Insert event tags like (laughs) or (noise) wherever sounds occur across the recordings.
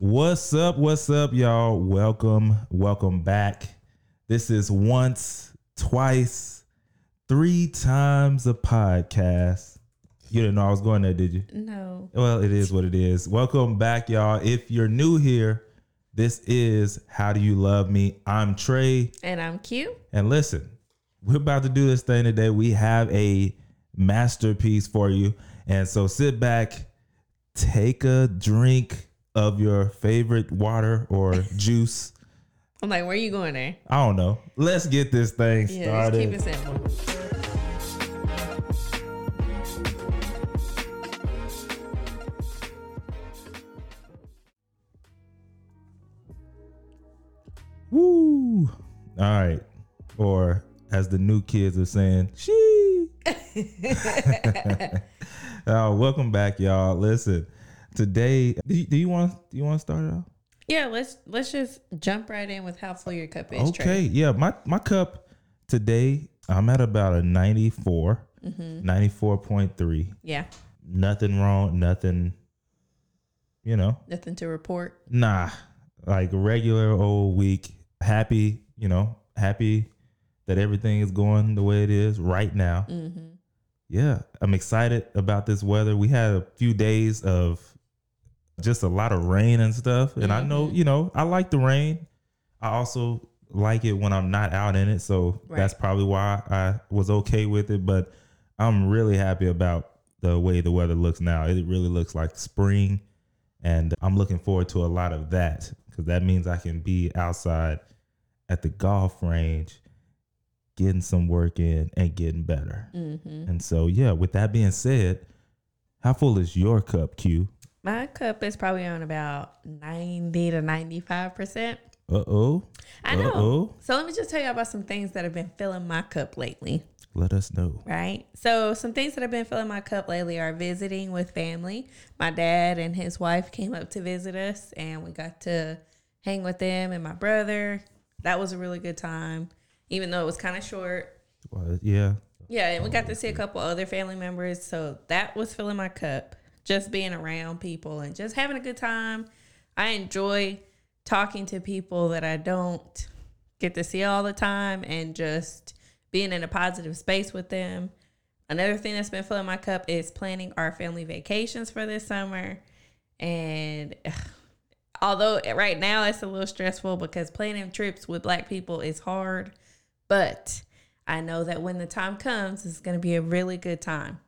What's up? What's up, y'all? Welcome, welcome back. This is once, twice, three times a podcast. You didn't know I was going there, did you? No. Well, it is what it is. Welcome back, y'all. If you're new here, this is How Do You Love Me? I'm Trey. And I'm cute. And listen, we're about to do this thing today. We have a masterpiece for you. And so sit back, take a drink of your favorite water or (laughs) juice. I'm like, where are you going there? I don't know. Let's get this thing Yeah, started. just keep it simple. Woo! All right. Or as the new kids are saying, she. (laughs) (laughs) oh, welcome back, y'all. Listen, today, do you, do you want do you want to start it off? Yeah, let's let's just jump right in with how full your cup is. Okay, Trey. yeah. My my cup today, I'm at about a 94, Mm-hmm. 94.3. Yeah. Nothing wrong, nothing, you know, Nothing to report. nah, like regular old week. Happy, you know, happy that everything is going the way it is right now. Mm-hmm. Yeah, I'm excited about this weather. We had a few days of just a lot of rain and stuff. And I know, Mhm. you know, I like the rain. I also like it when I'm not out in it. So Right. that's probably why I was okay with it. But I'm really happy about the way the weather looks now. It really looks like spring. And I'm looking forward to a lot of that because that means I can be outside at the golf range, getting some work in and getting better. Mm-hmm. And so, yeah, with that being said, how full is your cup, Q? My cup is probably on about 90 to 95%. Uh oh. I know. Uh-oh. So let me just tell you about some things that have been filling my cup lately. Let us know. Right. So some things that have been filling my cup lately are visiting with family. My dad and his wife came up to visit us and we got to hang with them and my brother. That was a really good time, even though it was kind of short. Well, yeah. Yeah, and we got to see a couple other family members. So that was filling my cup. Just being around people and just having a good time. I enjoy talking to people that I don't get to see all the time and just being in a positive space with them. Another thing that's been filling my cup is planning our family vacations for this summer. And ugh, although right now it's a little stressful because planning trips with black people is hard, but I know that when the time comes, it's going to be a really good time.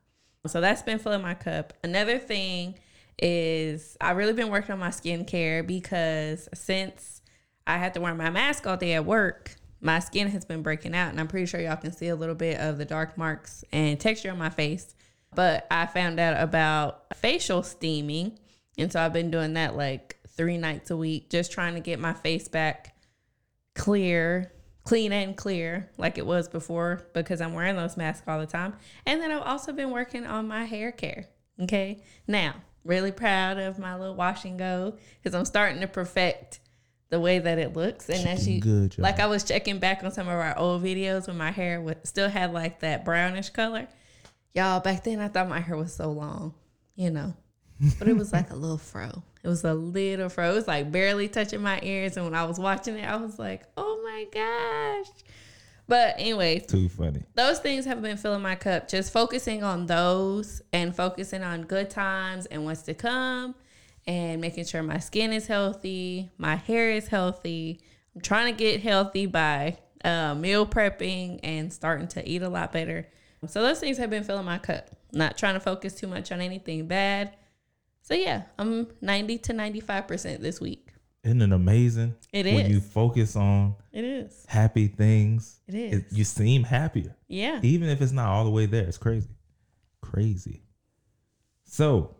So that's been filling my cup. Another thing is I've really been working on my skincare because since I had to wear my mask all day at work, my skin has been breaking out, and I'm pretty sure y'all can see a little bit of the dark marks and texture on my face. But I found out about facial steaming, and so I've been doing that like three nights a week, just trying to get my face back clear, clean and clear like it was before because I'm wearing those masks all the time. And then I've also been working on my hair care. Okay. Now, really proud of my little wash and go because I'm starting to perfect the way that it looks. And as you, good, like I was checking back on some of our old videos when my hair was, still had like that brownish color. Y'all, back then I thought my hair was so long, you know, but it was like a little fro. It was a little fro. It was like barely touching my ears. And when I was watching it, I was like, oh my gosh. But anyway, Too funny. those things have been filling my cup. Just focusing on those and focusing on good times and what's to come and making sure my skin is healthy, my hair is healthy. I'm trying to get healthy by uh, meal prepping and starting to eat a lot better. So those things have been filling my cup. Not trying to focus too much on anything bad. So yeah, I'm 90 to 95% this week. Isn't it amazing? It When is. you focus on It is. happy things, It is. you seem happier. Yeah. Even if it's not all the way there. It's crazy. Crazy. So,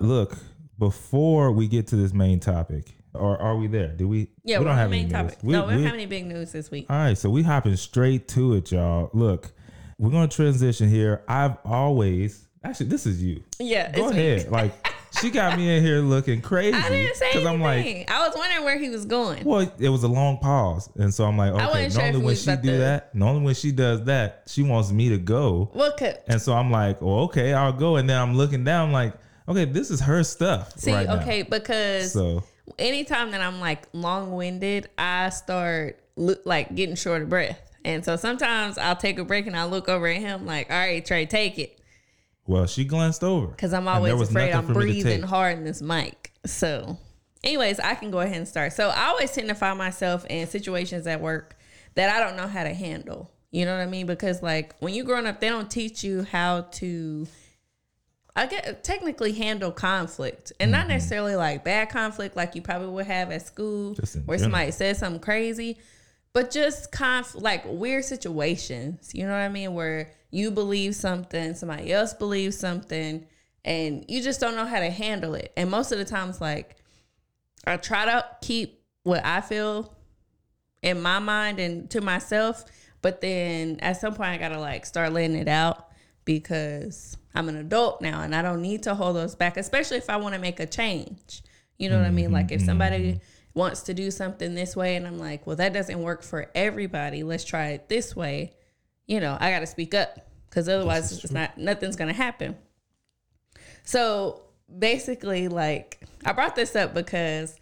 look, before we get to this main topic, or are we there? Do we? Yeah, we we're on the main topic. We- no, we don't have any big news this week. All right, so we hopping straight to it, y'all. Look, we're gonna transition here. I've always actually this is you. Yeah. Go it's me. ahead. Like (laughs) she got me in here looking crazy. I didn't say anything. I'm like, I was wondering where he was going. well, it was a long pause, and so I'm like, okay. wasn't sure Normally when she do to- that, normally when she does that, she wants me to go, What could and so I'm like, well, okay, I'll go, and then I'm looking down, like, okay, this is her stuff. see? right now. okay, because So anytime that I'm like long winded, I start look like getting short of breath. And so sometimes I'll take a break and I'll look over at him like, all right, Trey, take it. Well, she glanced over. Because I'm always afraid I'm for me to breathing hard in this mic. So, anyways, I can go ahead and start. So, I always tend to find myself in situations at work that I don't know how to handle. You know what I mean? Because, like, when you're growing up, they don't teach you how to, I get technically handle conflict and Mm-hmm. not necessarily like bad conflict like you probably would have at school where general. somebody says something crazy, but just conf like weird situations. You know what I mean? Where you believe something, somebody else believes something, and you just don't know how to handle it. And most of the times, like I try to keep what I feel in my mind and to myself, but then at some point I gotta like start letting it out because I'm an adult now and I don't need to hold those back, especially if I want to make a change. You know what I mean? Like if somebody mm-hmm. wants to do something this way and I'm like, well, that doesn't work for everybody. Let's try it this way. You know, I got to speak up because otherwise it's not nothing's gonna happen. So basically, like I brought this up because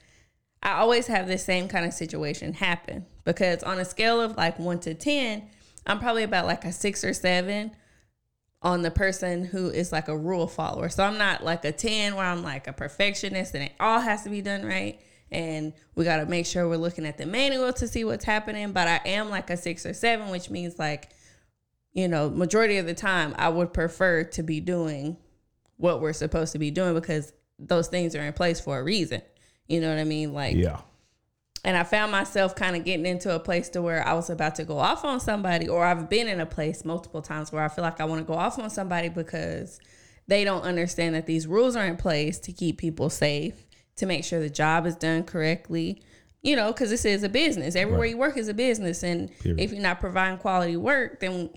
I always have this same kind of situation happen because on a scale of like one to 10, I'm probably about like a six or seven on the person who is like a rule follower. So I'm not like a 10 where I'm like a perfectionist and it all has to be done right. And we got to make sure we're looking at the manual to see what's happening. But I am like a six or seven, which means like, you know, majority of the time I would prefer to be doing what we're supposed to be doing because those things are in place for a reason. You know what I mean? Like, Yeah. and I found myself kind of getting into a place to where I was about to go off on somebody, or I've been in a place multiple times where I feel like I want to go off on somebody because they don't understand that these rules are in place to keep people safe, to make sure the job is done correctly. You know, because this is a business. Everywhere Right. you work is a business, and Period. if you're not providing quality work, then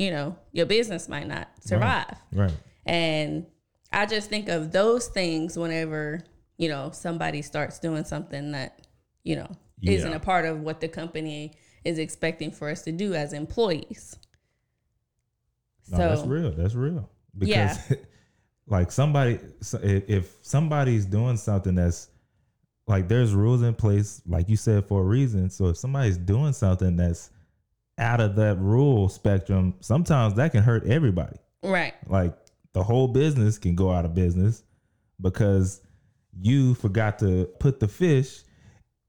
you know your business might not survive. Right. And I just think of those things whenever, you know, somebody starts doing something that, you know, isn't a part of what the company is expecting for us to do as employees. No, that's real. That's real. Because Yeah. (laughs) like somebody, if somebody's doing something that's like there's rules in place, like you said, for a reason. So if somebody's doing something that's out of that rule spectrum, sometimes that can hurt everybody. Right. Like the whole business can go out of business because you forgot to put the fish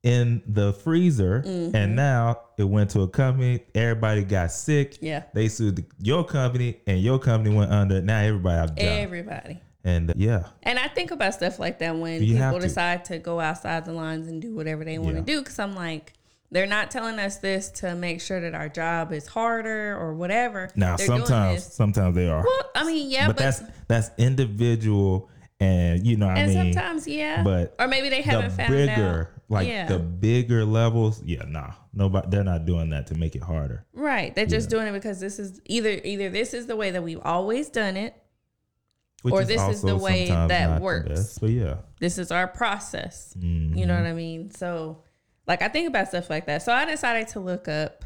in the freezer Mm-hmm. and now it went to a company everybody got sick Yeah. they sued the, your company and your company went under now everybody out Everybody. and uh, yeah And I think about stuff like that when You people to. decide to go outside the lines and do whatever they want to Yeah. do. Cause I'm like, they're not telling us this to make sure that our job is harder or whatever. now They're sometimes sometimes they are Well, I mean, yeah, but, but, that's that's individual and you know i and mean sometimes, yeah. but or maybe they haven't found bigger out. like Yeah. the bigger levels yeah nah nobody they're not doing that to make it harder Right. They're just doing it because this is either either this is the way that we've always done it. Which Or this is the way that the works. best, but yeah This is our process. Mm-hmm. You know what I mean? So like I think about stuff like that. So I decided to look up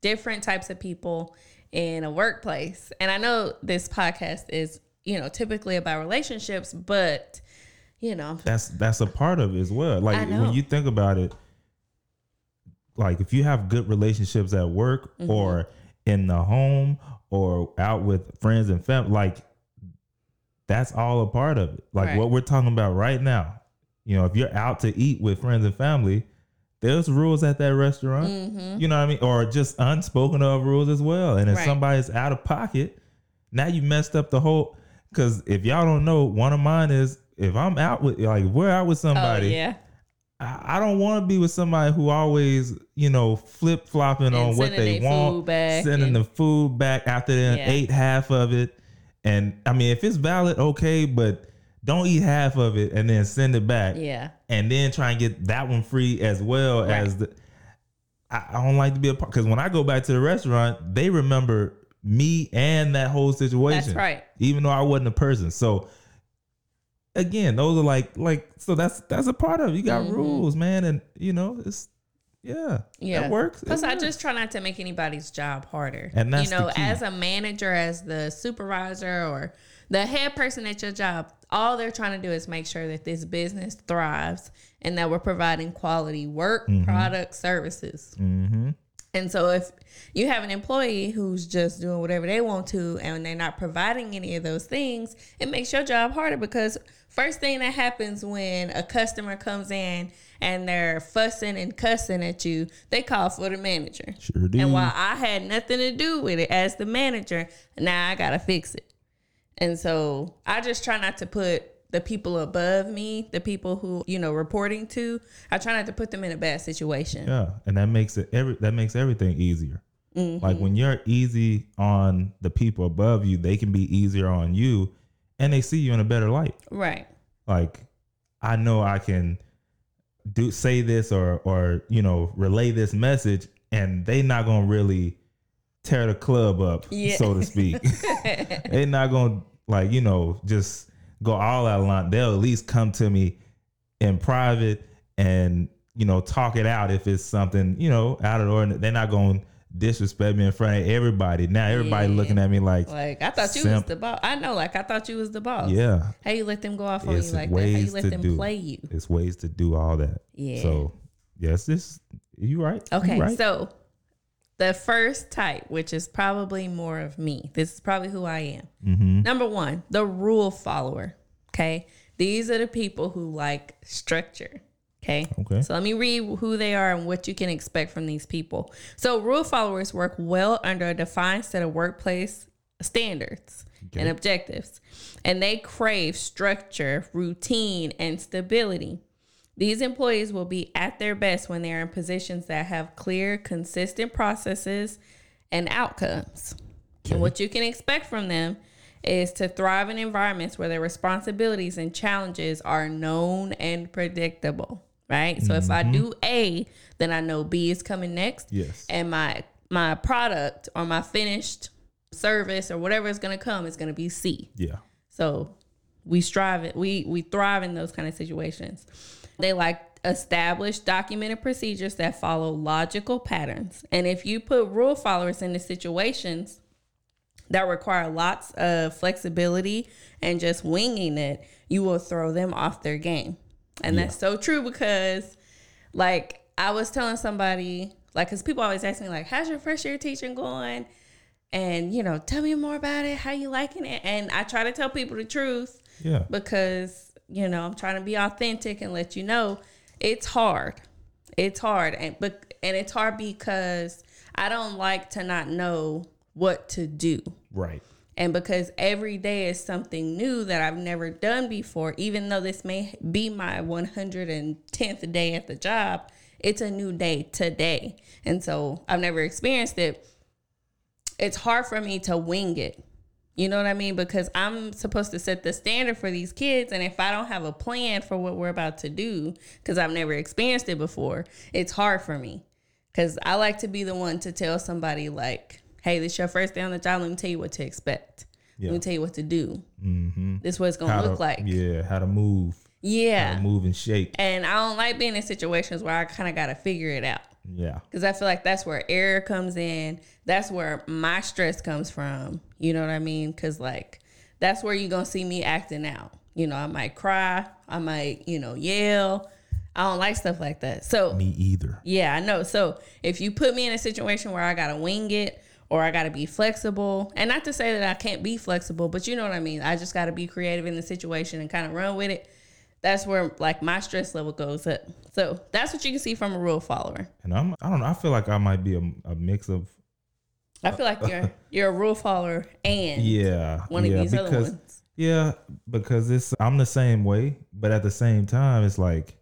different types of people in a workplace. And I know this podcast is, you know, typically about relationships, but you know, that's that's a part of it as well. Like when you think about it, like if you have good relationships at work Mm-hmm. or in the home or out with friends and family, like that's all a part of it. Like Right. what we're talking about right now. You know, if you're out to eat with friends and family, there's rules at that restaurant. Mm-hmm. You know what I mean? Or just unspoken of rules as well. And if Right. somebody's out of pocket, now you messed up the whole. Because if y'all don't know, one of mine is if I'm out with like we're out with oh somebody, yeah. I, I don't want to be with somebody who always you know flip flopping on what sending they want, back sending and- the food back after they Yeah. ate half of it. And I mean, if it's valid, okay, but don't eat half of it and then send it back Yeah. and then try and get that one free as well Right. as the. I, I don't like to be a part because when I go back to the restaurant, they remember me and that whole situation. That's right. Even though I wasn't a person, so again, those are like like so that's that's a part of it. You got Mhm. rules, man, and you know it's yeah Yeah. that works. It Plus, I works. just try not to make anybody's job harder. And that's you know, as a manager, as the supervisor, or the head person at your job, all they're trying to do is make sure that this business thrives and that we're providing quality work, product, services. Mm-hmm. And so if you have an employee who's just doing whatever they want to and they're not providing any of those things, it makes your job harder because first thing that happens when a customer comes in and they're fussing and cussing at you, they call for the manager. Sure do. And while I had nothing to do with it as the manager, now I gotta fix it. And so I just try not to put the people above me, the people who, you know, reporting to, I try not to put them in a bad situation. Yeah, and that makes it every that makes everything easier. Mm-hmm. Like when you're easy on the people above you, they can be easier on you, and they see you in a better light. Right. Like I know I can do say this or or you know relay this message, and they not gonna really tear the club up, Yeah. so to speak. (laughs) They're not gonna like you know just go all out line. They'll at least come to me in private and you know talk it out if it's something you know out of the ordinary. They're not gonna disrespect me in front of everybody. Now everybody Yeah. looking at me like, Like I thought you Simp. was the boss. I know, like I thought you was the boss. yeah, How you let them go off on you It's like that? How you let them do. play you? it's ways to do all that. Yeah. So yes, this you right. You Okay, right. so the first type, which is probably more of me, this is probably who I am. Mm-hmm. Number one, the rule follower. Okay, these are the people who like structure. Okay. Okay. So let me read who they are and what you can expect from these people. So rule followers work well under a defined set of workplace standards and objectives, and they crave structure, routine, and stability. These employees will be at their best when they're in positions that have clear, consistent processes and outcomes. And what you can expect from them is to thrive in environments where their responsibilities and challenges are known and predictable. Right. So if I mm-hmm. do A, then I know B is coming next. Yes. And my my product or my finished service or whatever is gonna come is gonna be C. Yeah. So we strive it. We we thrive in those kind of situations. They like established documented procedures that follow logical patterns. And if you put rule followers into situations that require lots of flexibility and just winging it, you will throw them off their game. And that's so true because like I was telling somebody, like, cause people always ask me, like, how's your first year teaching going? And, you know, tell me more about it. How you liking it? And I try to tell people the truth Yeah. because, you know, I'm trying to be authentic and let you know it's hard. It's hard. And but and it's hard because I don't like to not know what to do. Right. And because every day is something new that I've never done before, even though this may be my 110th day at the job, it's a new day today. And so I've never experienced it. It's hard for me to wing it. You know what I mean? Because I'm supposed to set the standard for these kids. And if I don't have a plan for what we're about to do, because I've never experienced it before, it's hard for me. Because I like to be the one to tell somebody, like, hey, this your first day on the job. Let me tell you what to expect. Yeah. Let me tell you what to do. Mm-hmm. This is what it's going How to look like. Yeah. How to move. How Yeah. to move and shake. And I don't like being in situations where I kind of got to figure it out. Yeah. Because I feel like that's where error comes in. That's where my stress comes from. You know what I mean? Because, like, that's where you're going to see me acting out. You know, I might cry. I might, you know, yell. I don't like stuff like that. So, Me either. yeah, I know. So, if you put me in a situation where I got to wing it or I got to be flexible, and not to say that I can't be flexible, but you know what I mean? I just got to be creative in the situation and kind of run with it. That's where, like, my stress level goes up. So, that's what you can see from a rule follower. And I'm. I don't know. I feel like I might be a, a mix of. I feel like you're (laughs) you're a rule follower and Yeah. one yeah, of these other ones. Yeah, because it's I'm the same way, but at the same time, it's like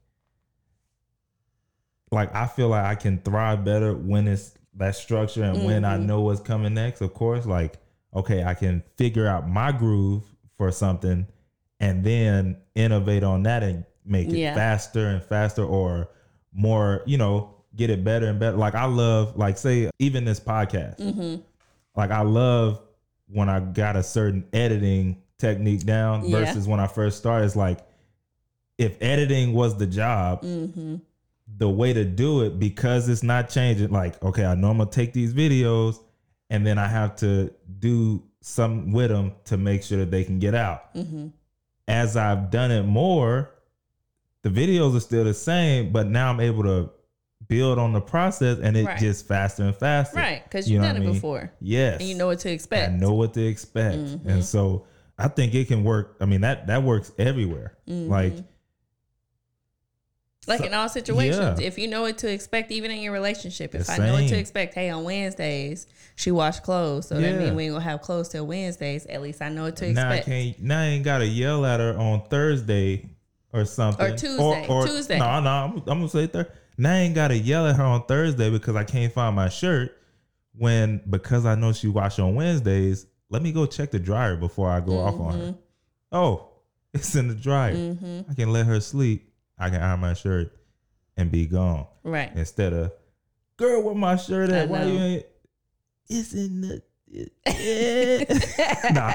like I feel like I can thrive better when it's that structure and when I Mhm. know what's coming next. Of course, like okay, I can figure out my groove for something and then innovate on that and make it Yeah. faster and faster or more, you know, get it better and better. Like I love like say even this podcast Mm-hmm. like I love when I got a certain editing technique down Yeah. versus when I first started. It's like if editing was the job, Mm-hmm. the way to do it because it's not changing. Like, okay, I know I'm gonna take these videos and then I have to do something with them to make sure that they can get out. Mm-hmm. As I've done it more, the videos are still the same, but now I'm able to build on the process and it Right. just faster and faster. Right, because You you've know done it I mean? before, Yes. and you know what to expect. I know what to expect. Mhm. And so I think it can work. I mean, that that works everywhere. Mhm. Like like so- in all situations, yeah. if you know what to expect, even in your relationship, if The I know what to expect, hey, on Wednesdays she wash clothes, so that means we ain't gonna have clothes till Wednesdays. At least I know what to now I expect. can't now I ain't gotta yell at her on Thursday or something. Or Tuesday. Tuesday. No, no, I'm, I'm gonna say Thursday. Now I ain't gotta yell at her on Thursday because I can't find my shirt. When because I know she wash on Wednesdays, let me go check the dryer before I go off on Mm-hmm. her. Oh, (laughs) it's in the dryer. hmm I can let her sleep. I can iron my shirt and be gone. Right. Instead of, girl, where my shirt at? Why you ain't? It's in the. (laughs) (laughs) It, nah.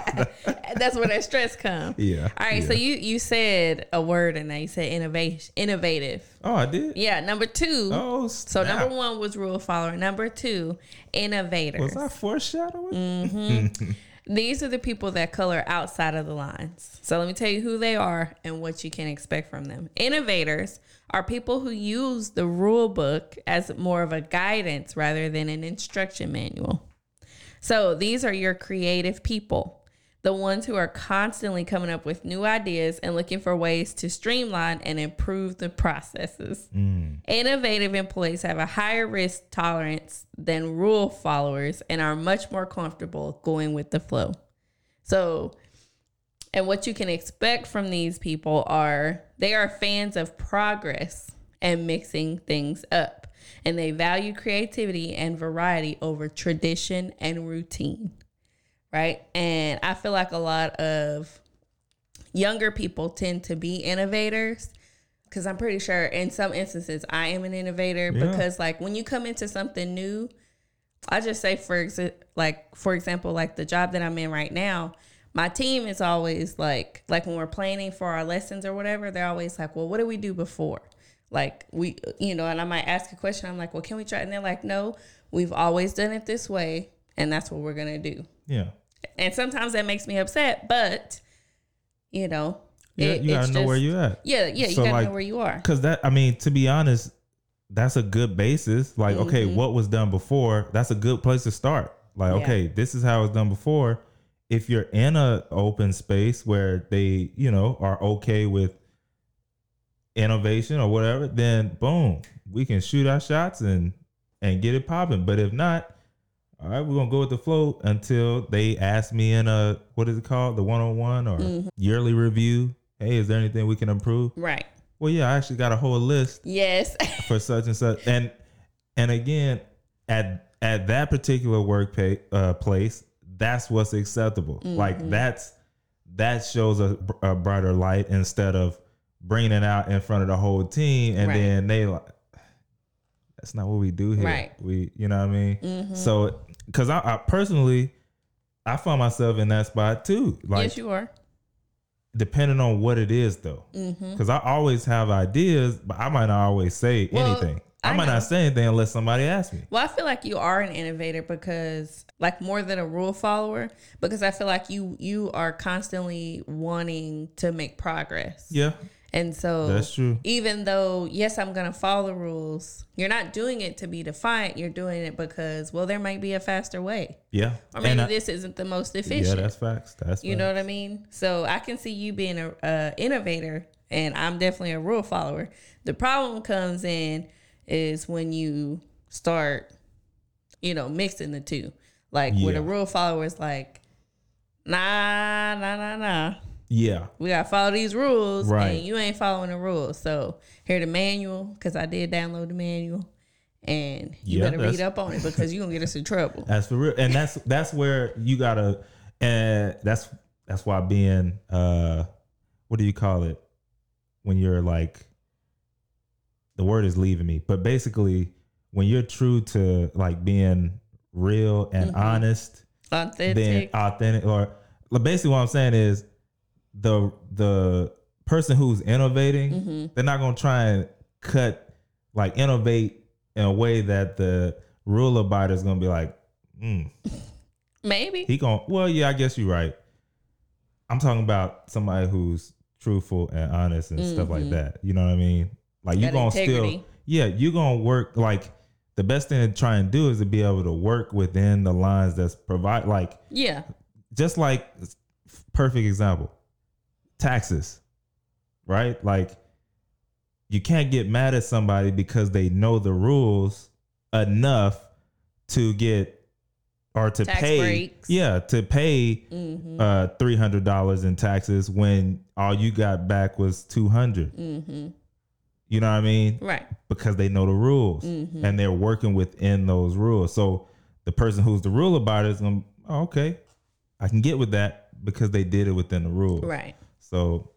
That's where that stress comes. Yeah. All right, yeah. so you you said a word and now you said innovation, innovative. Oh, I did. Yeah, number two. Oh, so number one was rule follower. Number two, innovator. Was I foreshadowing? Mm-hmm. (laughs) These are the people that color outside of the lines. So let me tell you who they are and what you can expect from them. Innovators are people who use the rule book as more of a guidance rather than an instruction manual. So these are your creative people, the ones who are constantly coming up with new ideas and looking for ways to streamline and improve the processes. Mm. Innovative employees have a higher risk tolerance than rule followers and are much more comfortable going with the flow. So, and what you can expect from these people are they are fans of progress and mixing things up. And they value creativity and variety over tradition and routine. Right. And I feel like a lot of younger people tend to be innovators because I'm pretty sure in some instances I am an innovator Yeah. because like when you come into something new, I just say for exa- like for example like the job that I'm in right now, my team is always like like when we're planning for our lessons or whatever, they're always like, "Well, what did we do before?" Like we you know, and I might ask a question, I'm like, "Well, can we try?" And they're like, "No, we've always done it this way, and that's what we're to do." Yeah. And sometimes that makes me upset, but you know, Yeah, it- you gotta know where just- you at. yeah, yeah, you So, gotta like, know where you are. Cause that, I mean, to be honest, that's a good basis. Like, okay, Mm-hmm. what was done before? That's a good place to start. Like, Yeah. okay, this is how it's done before. If you're in a open space where they, you know, are okay with innovation or whatever, then boom, we can shoot our shots and and get it popping. But if not, all right, we're gonna go with the flow until they ask me in a what is it called, the one on one or Mm-hmm. yearly review. Hey, is there anything we can improve? Right. Well, yeah, I actually got a whole list Yes. (laughs) for such and such, and and again, at at that particular work pay, uh, place, that's what's acceptable. Like that's that shows a, a brighter light instead of bringing it out in front of the whole team, and Right. then they like, that's not what we do here. Right. We, you know what I mean? Mhm. So, because I, I personally, I find myself in that spot too. Like yes, you are. depending on what it is though Mm-hmm. because i always have ideas but i might not always say Well, anything i, I might know. not say anything unless somebody asks me Well, I feel like you are an innovator because, like, more than a rule follower, because I feel like you you are constantly wanting to make progress. yeah And so that's true. even though yes i'm going to follow the rules you're not doing it to be defiant you're doing it because well there might be a faster way. Yeah. Or maybe I- this isn't the most efficient. yeah that's facts that's you know what i mean? So i can see you being a, a innovator and i'm definitely a rule follower. The problem comes in is when you start you know mixing the two. Like when a rule follower is like nah nah nah nah yeah we gotta follow these rules, Right. and you ain't following the rules. So here the manual, because I did download the manual, and you Yeah, better read up on it because you're gonna get us in trouble. that's for real and that's that's where you gotta and that's that's why being uh what do you call it when you're like the word is leaving me but basically when you're true to like being real and Mm-hmm. honest Authentic. then authentic or basically what I'm saying is the the person who's innovating, Mm-hmm. they're not gonna try and cut like innovate in a way that the rule abiders is gonna be like, mm, (laughs) Maybe. he going well, yeah, I guess you're right. I'm talking about somebody who's truthful and honest and stuff like that. You know what I mean? Like you Mm-hmm. Gonna integrity. still, yeah, you gonna work like the best thing to try and do is to be able to work within the lines that's provide like Yeah. just like perfect example taxes right like you can't get mad at somebody because they know the rules enough to get or to Tax pay breaks. yeah to pay Mm-hmm. uh $300 in taxes when all you got back was 200 Mm-hmm. you know what i mean Right. because they know the rules Mhm. and they're working within those rules. So the person who's the rule about it is going, oh, okay, I can get with that because they did it within the rules. Right. So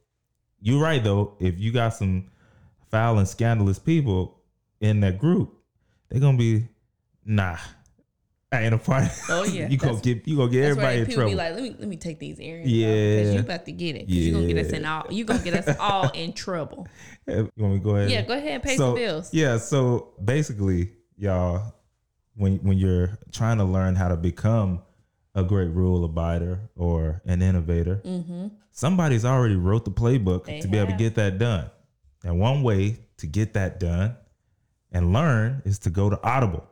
you're right though. If you got some foul and scandalous people in that group, they're gonna be nah. I ain't a part. Oh, (laughs) yeah. you gonna get you gonna get everybody in people trouble. be like, let me let me take these earrings. Yeah. Because you about to get it. Because you gonna get us in all you gonna get us all (laughs) in trouble. you want me to go ahead? Yeah, go ahead and pay so, some bills. Yeah, so basically, y'all, when when you're trying to learn how to become a great rule abider or an innovator, Mm-hmm. somebody's already wrote the playbook They to be able to get that done. And one way to get that done and learn is to go to Audible.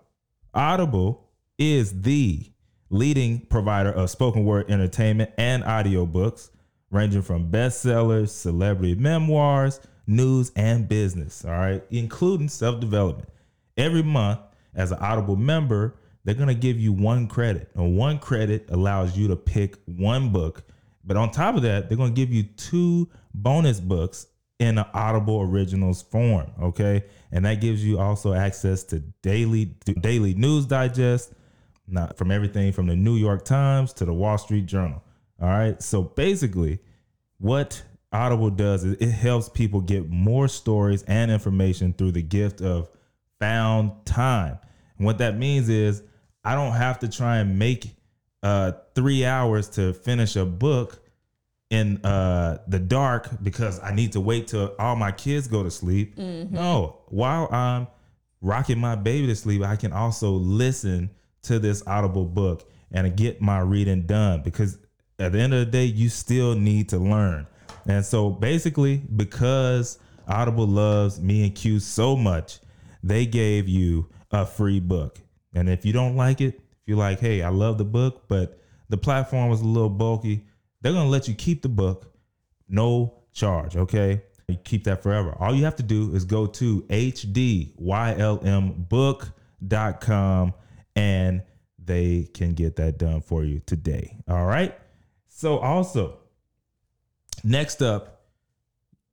Audible is the leading provider of spoken word entertainment and audiobooks, ranging from bestsellers, celebrity memoirs, news, and business, all right, including self development. Every month, as an Audible member, they're going to give you one credit, and one credit allows you to pick one book. But on top of that, they're going to give you two bonus books in an Audible Originals form, okay? And that gives you also access to daily daily news digest, not from everything from the New York Times to the Wall Street Journal. All right. So basically, what Audible does is it helps people get more stories and information through the gift of found time. And what that means is I don't have to try and make uh three hours to finish a book in uh the dark because I need to wait till all my kids go to sleep. No, while I'm rocking my baby to sleep, I can also listen to this audible book and get my reading done because at the end of the day, you still need to learn. And so basically, because Audible loves me and Q so much, they gave you a free book. And if you don't like it, if you're like, hey, I love the book, but the platform was a little bulky, they're gonna let you keep the book, no charge. Okay, you keep that forever. All you have to do is go to hdylmbook.com and they can get that done for you today. All right. So also, next up,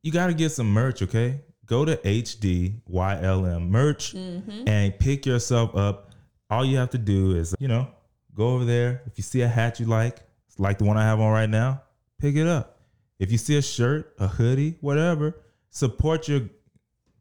you got to get some merch. Okay, go to HDYLM merch mm-hmm. and pick yourself up. All you have to do is, you know, go over there. If you see a hat you like, like the one I have on right now, pick it up. If you see a shirt, a hoodie, whatever, support your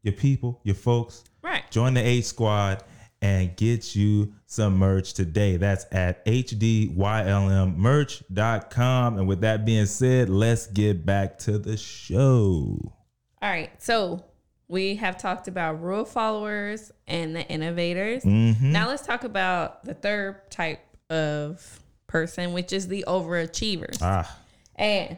your people, your folks. Right. Join the H Squad and get you some merch today. That's at hdylmmerch.com. And with that being said, let's get back to the show. All right. So we have talked about rule followers and the innovators. Mm-hmm. Now let's talk about the third type of person, which is the overachievers. Ah, And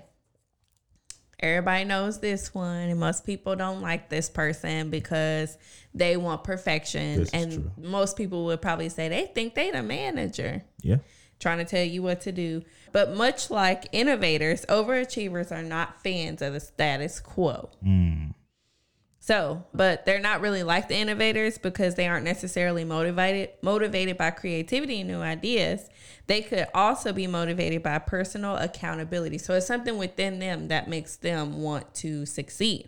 everybody knows this one, and most people don't like this person because they want perfection. This and most people would probably say they think they the manager yeah. trying to tell you what to do. But much like innovators, overachievers are not fans of the status quo. So, but they're not really like the innovators because they aren't necessarily motivated motivated by creativity and new ideas. They could also be motivated by personal accountability. So it's something within them that makes them want to succeed.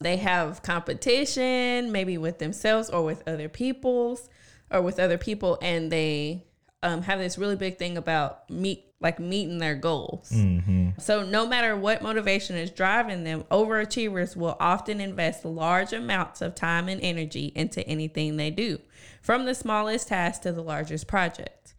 They have competition, maybe with themselves or with other people's or with other people, and they um, have this really big thing about meet like meeting their goals. So no matter what motivation is driving them, overachievers will often invest large amounts of time and energy into anything they do, from the smallest task to the largest project.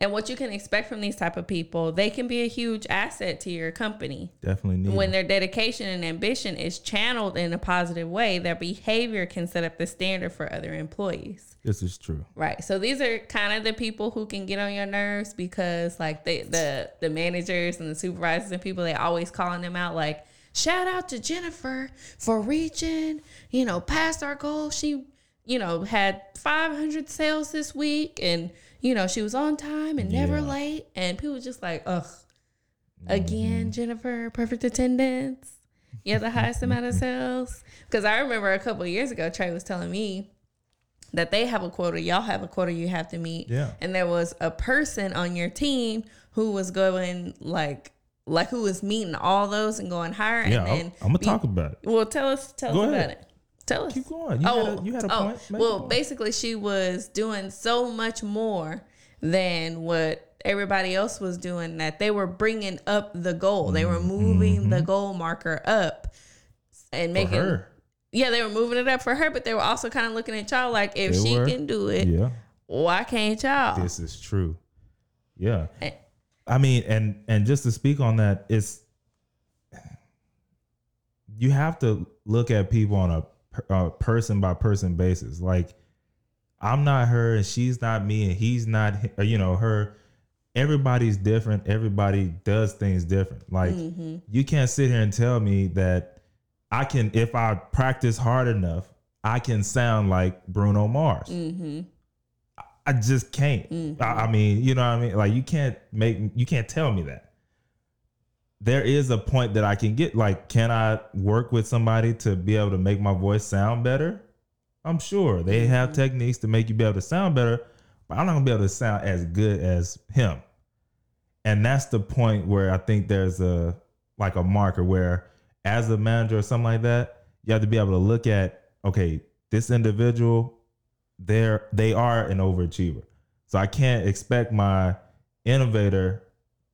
And what you can expect from these type of people, they can be a huge asset to your company Definitely need when their dedication and ambition is channeled in a positive way, their behavior can set up the standard for other employees. This is true. Right. So these are kind of the people who can get on your nerves because like they, the the managers and the supervisors and people they always calling them out like shout out to Jennifer for reaching, you know, past our goal. She, you know, had 500 sales this week and, you know, she was on time and never Yeah. late. And people just like, ugh, mm-hmm. again, Jennifer, perfect attendance. You have the highest amount of sales. Because I remember a couple of years ago, Trey was telling me that they have a quota, y'all have a quota you have to meet. Yeah. And there was a person on your team who was going like like who was meeting all those and going higher Yeah, and I'm, then gonna be- talk about it. Well, tell us tell Go us ahead. about it. Tell us. Keep going. You, had, a, you had a point. Make Oh, well, point. basically, she was doing so much more than what everybody else was doing that they were bringing up the goal. They were moving the goal marker up and Mm-hmm. For making. her. Yeah, they were moving it up for her, but they were also kind of looking at y'all like, if They she were. can do it, Yeah. why can't y'all? This is true. Yeah. Eh. I mean, and and just to speak on that, it's you have to look at people on a, per- a person by person basis. Like, I'm not her, and she's not me, and he's not. You know, her. Everybody's different. Everybody does things different. Like, Mm-hmm. you can't sit here and tell me that I can, if I practice hard enough, I can sound like Bruno Mars. Mm-hmm. I just can't. I, I mean, you know what I mean? Like you can't make you can't tell me that. There is a point that I can get like can I work with somebody to be able to make my voice sound better? I'm sure. They have mm-hmm. techniques to make you be able to sound better, but I'm not to be able to sound as good as him. And that's the point where I think there's a like a marker where as a manager or something like that, you have to be able to look at okay, this individual they're they are an overachiever. So I can't expect my innovator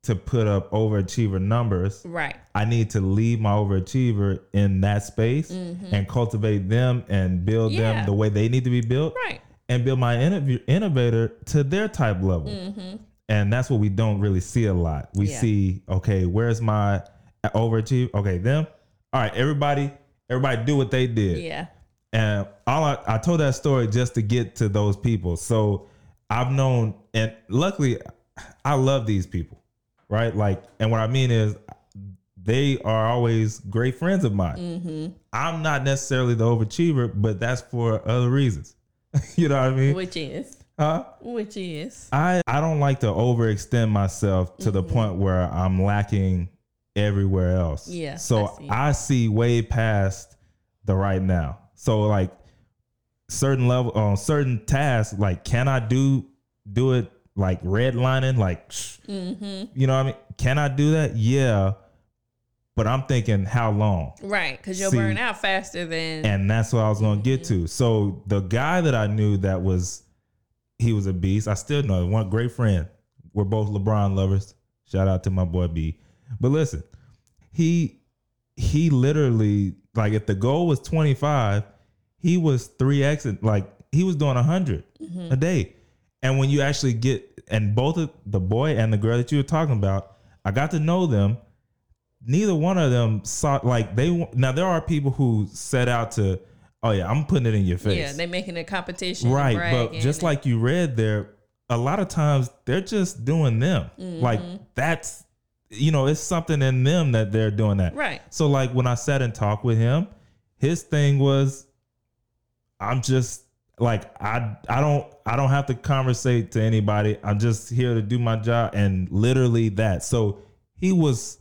to put up overachiever numbers. Right. I need to leave my overachiever in that space and cultivate them and build Mm-hmm. Yeah. them the way they need to be built Right. and build my innov- innovator to their type level. Mm-hmm. And that's what we don't really see a lot. We Yeah. see, okay, where's my overachiever? Okay, them. All right, everybody, everybody do what they did. Yeah. And all I, I told that story just to get to those people. So I've known, and luckily, I love these people, right? Like, and what I mean is, they are always great friends of mine. Mm-hmm. I'm not necessarily the overachiever, but that's for other reasons. (laughs) you know what I mean? Which is. Huh? Which is. I I don't like to overextend myself to Mm-hmm. the point where I'm lacking everywhere else. Yeah, So I see. I see, way past the right now. So like certain level on certain tasks, like can I do do it like redlining, like Mm-hmm. you know what I mean? Can I do that? Yeah. But I'm thinking how long? Right. Because you'll See, burn out faster than. And that's what I was gonna get to. So the guy that I knew that was he was a beast. I still know him, one great friend. We're both LeBron lovers. Shout out to my boy B. But listen, he he literally like if the goal was 25, he was 3x like he was doing 100 a day. And when you actually get and both of the boy and the girl that you were talking about, I got to know them neither one of them saw like they now there are people who set out to oh yeah i'm putting it in your face yeah, they making a competition. right but just like you read there a lot of times they're just doing them Mm-hmm. like that's you know it's something in them that they're doing that Right. so like when i sat and talked with him his thing was i'm just like i i don't i don't have to conversate to anybody. I'm just here to do my job and literally that. So he was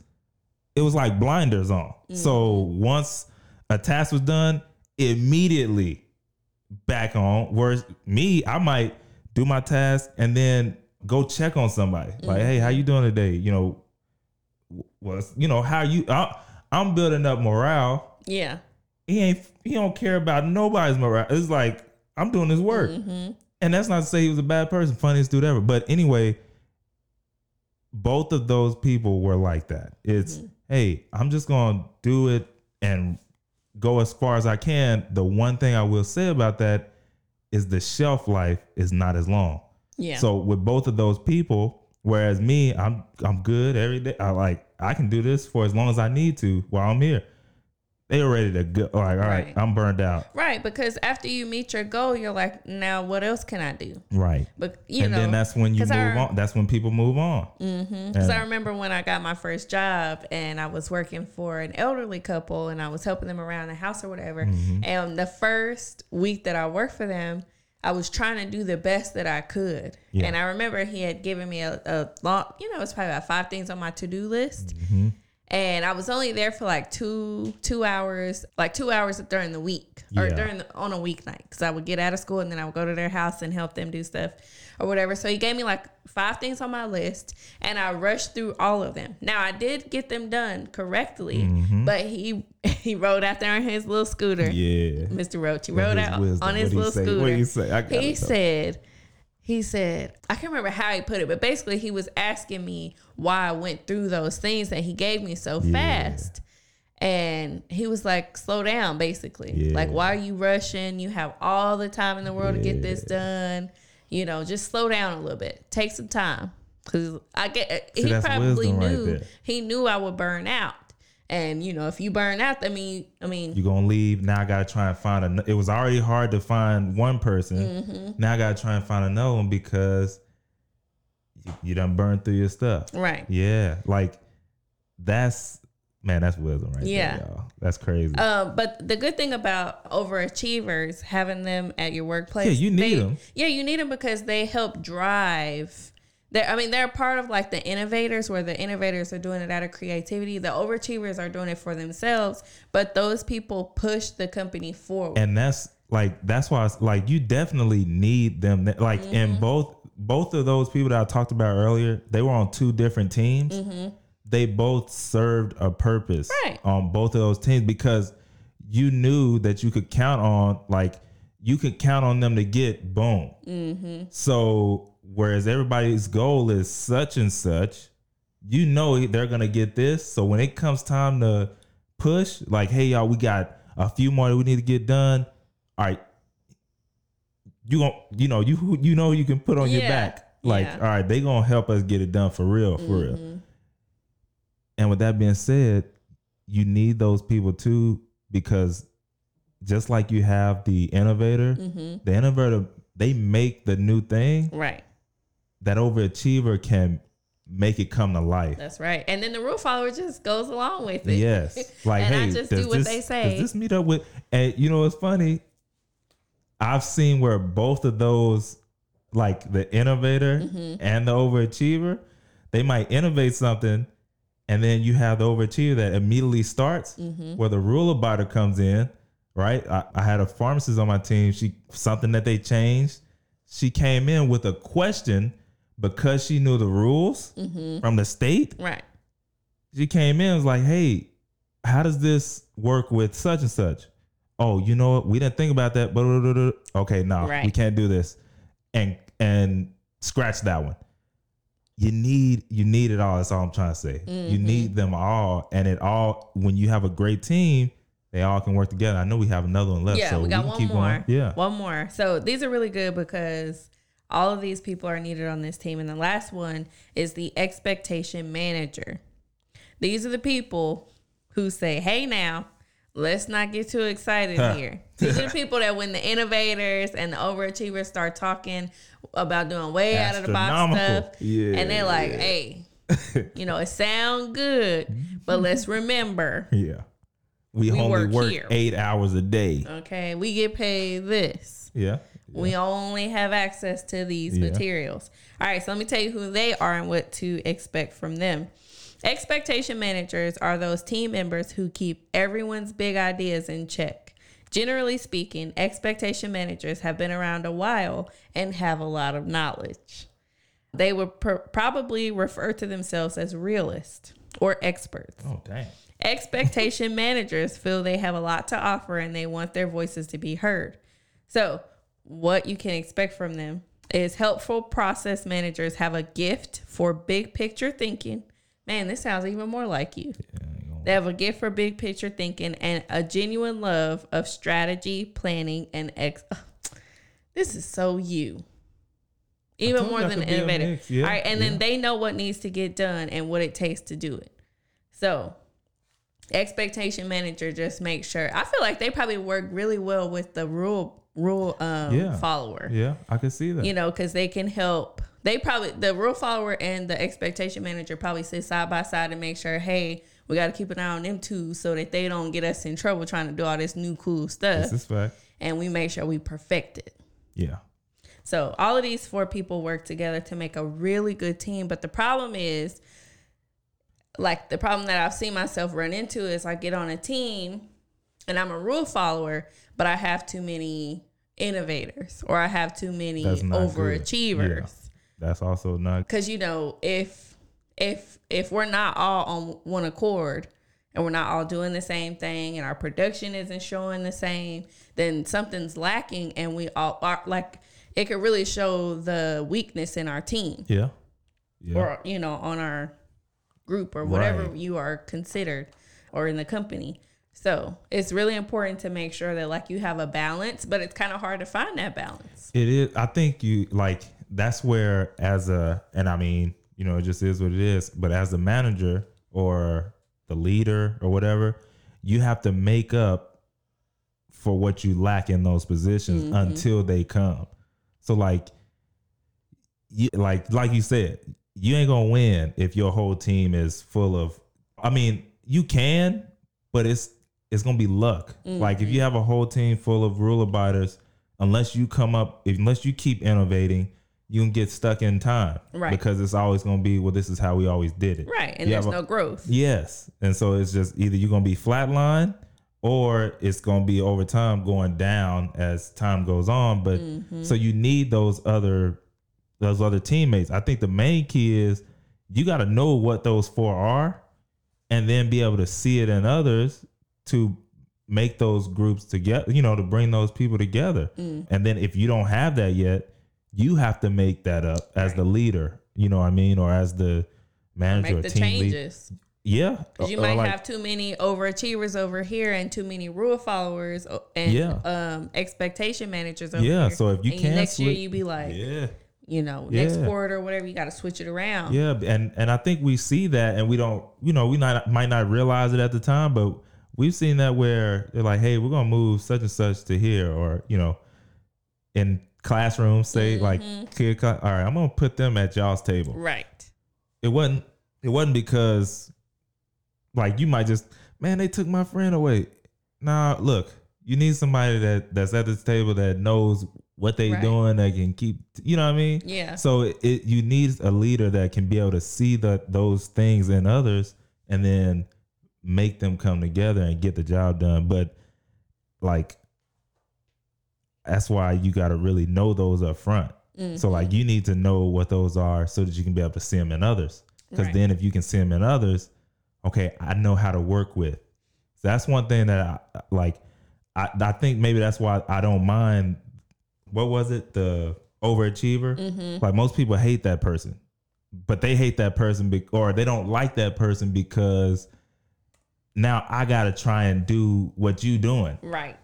it was like blinders on. Mm. So once a task was done immediately back on whereas me i might do my task and then go check on somebody. Like mm. hey how you doing today? You know was you know how you I, i'm building up morale. Yeah. he ain't he don't care about nobody's morale. It's like i'm doing this work Mm-hmm. and that's not to say he was a bad person funniest dude ever but anyway both of those people were like that it's Mm-hmm. hey i'm just gonna do it and go as far as i can the one thing i will say about that is the shelf life is not as long Yeah. so with both of those people, whereas me, I'm I'm good every day. I like I can do this for as long as I need to while I'm here. They were ready to go. Like, all right, Right. I'm burned out. Right, because after you meet your goal, you're like, now what else can I do? Right. But you and know, then that's when you move I- on. That's when people move on. Because And- I remember when I got my first job and I was working for an elderly couple and I was helping them around the house or whatever. Mm-hmm. And the first week that I worked for them, I was trying to do the best that I could. Yeah. And I remember he had given me a, a long, you know, it's probably about five things on my to do list. Mm-hmm. And I was only there for like two two hours, like two hours during the week or Yeah. during the, on a weeknight, because I would get out of school and then I would go to their house and help them do stuff or whatever. So he gave me like five things on my list, and I rushed through all of them. Now I did get them done correctly, mm-hmm. but he (laughs) he rode out there on his little scooter, Yeah. Mr. Roach. He rode his out wisdom. on his little say? scooter. What'd he say? I gotta He know. said, he said, I can't remember how he put it, but basically he was asking me why I went through those things that he gave me so Yeah. fast. And he was like, slow down, basically. Like, why are you rushing? You have all the time in the world to get this done. You know, just slow down a little bit. Take some time. Cause I get See, he probably wisdom right knew he knew I would burn out. And you know, if you burn out, that mean I mean You're gonna leave. Now I gotta try and find a. It was already hard to find one person. Mm-hmm. Now I gotta try and find another one because you, you done burned through your stuff. right. Yeah, like that's man, that's wisdom right Yeah. there, y'all. That's crazy. Um, but the good thing about overachievers, having them at your workplace, Yeah, you need they- 'em. Yeah, you need them because they help drive. They're, I mean, they're part of like the innovators, where the innovators are doing it out of creativity. The overachievers are doing it for themselves, but those people push the company forward. and that's like that's why it's like you definitely need them like Mm-hmm. in both both of those people that i talked about earlier they were on two different teams they both served a purpose Mm-hmm. Right. on both of those teams because you knew that you could count on like you could count on them to get boom Mm-hmm. so whereas everybody's goal is such and such you know they're gonna get this so when it comes time to push like hey y'all we got a few more that we need to get done all right you gon' you know you you know you can put on your back like yeah. all right they gonna help us get it done for real for real Mm-hmm. and with that being said you need those people too because just like you have the innovator Mm-hmm. the innovator they make the new thing Right. That overachiever can make it come to life That's right. And then the rule follower just goes along with it. Yes. (laughs) Like, And I hey, just do what this, they say. Does this meet up with? And you know it's funny? I've seen where both of those, like the innovator Mm-hmm. and the overachiever, they might innovate something, and then you have the overachiever that immediately starts, Mm-hmm. where the rule abider comes in. Right? I, I had a pharmacist on my team. She something that they changed. She came in with a question because she knew the rules Mm-hmm. from the state Right. she came in and was like, "Hey, how does this work with such and such?" Oh, you know what? We didn't think about that. But okay, no, Right. we can't do this. And and scratch that one. You need you need it all. That's all I'm trying to say. You Mm-hmm. need them all, and it all when you have a great team, they all can work together. I know we have another one left. Yeah, so we got can one keep more. Going. Yeah, One more. So these are really good because all of these people are needed on this team. And the last one is the expectation manager. These are the people who say, hey, now, let's not get too excited Huh. here. These are the people that when the innovators and the overachievers start talking about doing way out of the box stuff, Yeah, and they're like, yeah. hey, you know, it sound good, but (laughs) let's remember, yeah. We, We only work work here. eight hours a day. okay, we get paid this. Yeah. We only have access to these Yeah. materials. All right, so let me tell you who they are and what to expect from them. Expectation managers are those team members who keep everyone's big ideas in check. Generally speaking, expectation managers have been around a while and have a lot of knowledge. They would pr- probably refer to themselves as realists or experts. Oh dang. Expectation (laughs) managers feel they have a lot to offer and they want their voices to be heard. So, what you can expect from them is helpful process managers have a gift for big picture thinking. Man, this sounds even more like you. They have a gift for big picture thinking and a genuine love of strategy, planning, and ex. (sighs) This is so you. Even more than innovative. yeah, All right, and yeah. then they know what needs to get done and what it takes to do it. So, expectation manager just make sure. I feel like they probably work really well with the rule rule um, Yeah. follower. Yeah, I can see that. You know, because they can help. They probably the rule follower and the expectation manager probably sit side by side and make sure, hey, we got to keep an eye on them too, so that they don't get us in trouble trying to do all this new cool stuff, this is fact. and we make sure we perfect it. Yeah. So all of these four people work together to make a really good team. But the problem is, like the problem that I've seen myself run into is I get on a team and I'm a rule follower, but I have too many innovators or I have too many That's not good. overachievers. That's also not Cause you know, if if if we're not all on one accord and we're not all doing the same thing and our production isn't showing the same, then something's lacking and we all are like it could really show the weakness in our team Yeah. Yeah. or you know, on our group or whatever Right. you are considered or in the company. So it's really important to make sure that like you have a balance, but it's kind of hard to find that balance. It is. I think you like that's where, as a, and I mean, you know, it just is what it is. But as a manager or the leader or whatever, you have to make up for what you lack in those positions Mm-hmm. until they come. So like, you, like like you said, you ain't gonna win if your whole team is full of. I mean, you can, but it's it's gonna be luck. Like if you have a whole team full of rule abiders, unless you come up, unless you keep innovating, you can get stuck in time. Right. Because it's always gonna be, well, this is how we always did it. Right. And You there's a- no growth. Yes. And so it's just either you're gonna be flatline or it's gonna be over time going down as time goes on. But Mm-hmm. so you need those other those other teammates. I think the main key is you gotta know what those four are and then be able to see it in others to make those groups together, you know, to bring those people together. Mm. And then if you don't have that yet, you have to make that up as the leader, you know what I mean, or as the manager or Make the team lead. changes. Yeah. 'Cause you Or might like- have too many overachievers over here and too many rule followers and Yeah. um, expectation managers over Yeah, here. so if you and can't next year you be like, Yeah. you know, next Yeah. quarter or whatever, you got to switch it around. Yeah, and and I think we see that, and we don't, you know, we not might not realize it at the time, but we've seen that where they're like, hey, we're gonna move such and such to here, or you know, in classrooms, say like, mm-hmm. kid, all right, I'm gonna put them at y'all's table. Right. It wasn't, it wasn't because, like, you might just, man, they took my friend away. Nah, look, you need somebody that that's at this table that knows what they Right. doing, that can keep, you know what I mean? Yeah. So it, it you need a leader that can be able to see the those things in others and then make them come together and get the job done. But like that's why you got to really know those up front. So mm-hmm. like you need to know what those are so that you can be able to see them in others. Because Right. then if you can see them in others, okay, I know how to work with. So that's one thing that I like. I, I think maybe that's why I don't mind. What was it? The overachiever. Mm-hmm. Like most people hate that person, but they hate that person be, or they don't like that person because now I got to try and do what you doing. Right.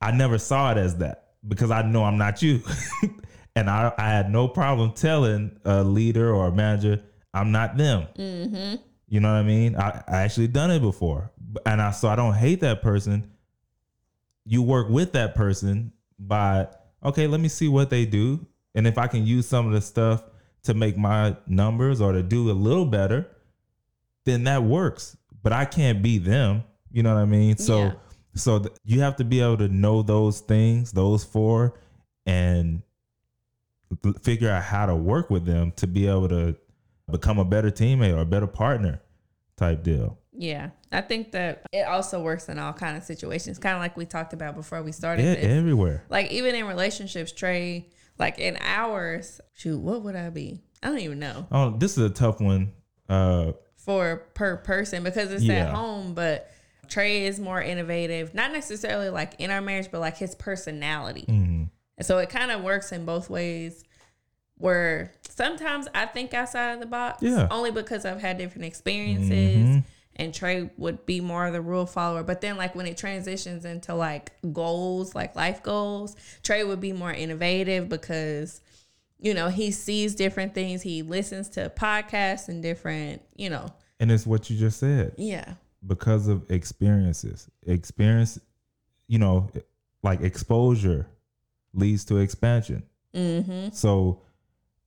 I never saw it as that because I know I'm not you. (laughs) and I, I had no problem telling a leader or a manager, I'm not them. Mm-hmm. You know what I mean? I, I actually done it before. And I so I don't hate that person. You work with that person by, okay, let me see what they do. And if I can use some of the stuff to make my numbers or to do a little better, then that works. But I can't be them. You know what I mean? So Yeah. so th- you have to be able to know those things, those four, and figure out how to work with them to be able to become a better teammate or a better partner type deal. Yeah. I think that it also works in all kind of situations, kind of like we talked about before we started Yeah, this. everywhere. Like even in relationships, Trey, like in ours, shoot, what would I be? I don't even know Oh, this is a tough one. Uh, for per person because it's Yeah. at home, but Trey is more innovative, not necessarily like in our marriage, but like his personality. mhm. And so it kind of works in both ways where sometimes I think outside of the box, Yeah. only because I've had different experiences. Mhm. And Trey would be more of the rule follower. But then, like, when it transitions into like goals, like life goals, Trey would be more innovative because, you know, he sees different things. He listens to podcasts and different, you know, and it's what you just said. yeah. because of experiences. Experience, you know, like exposure leads to expansion. Mm-hmm. So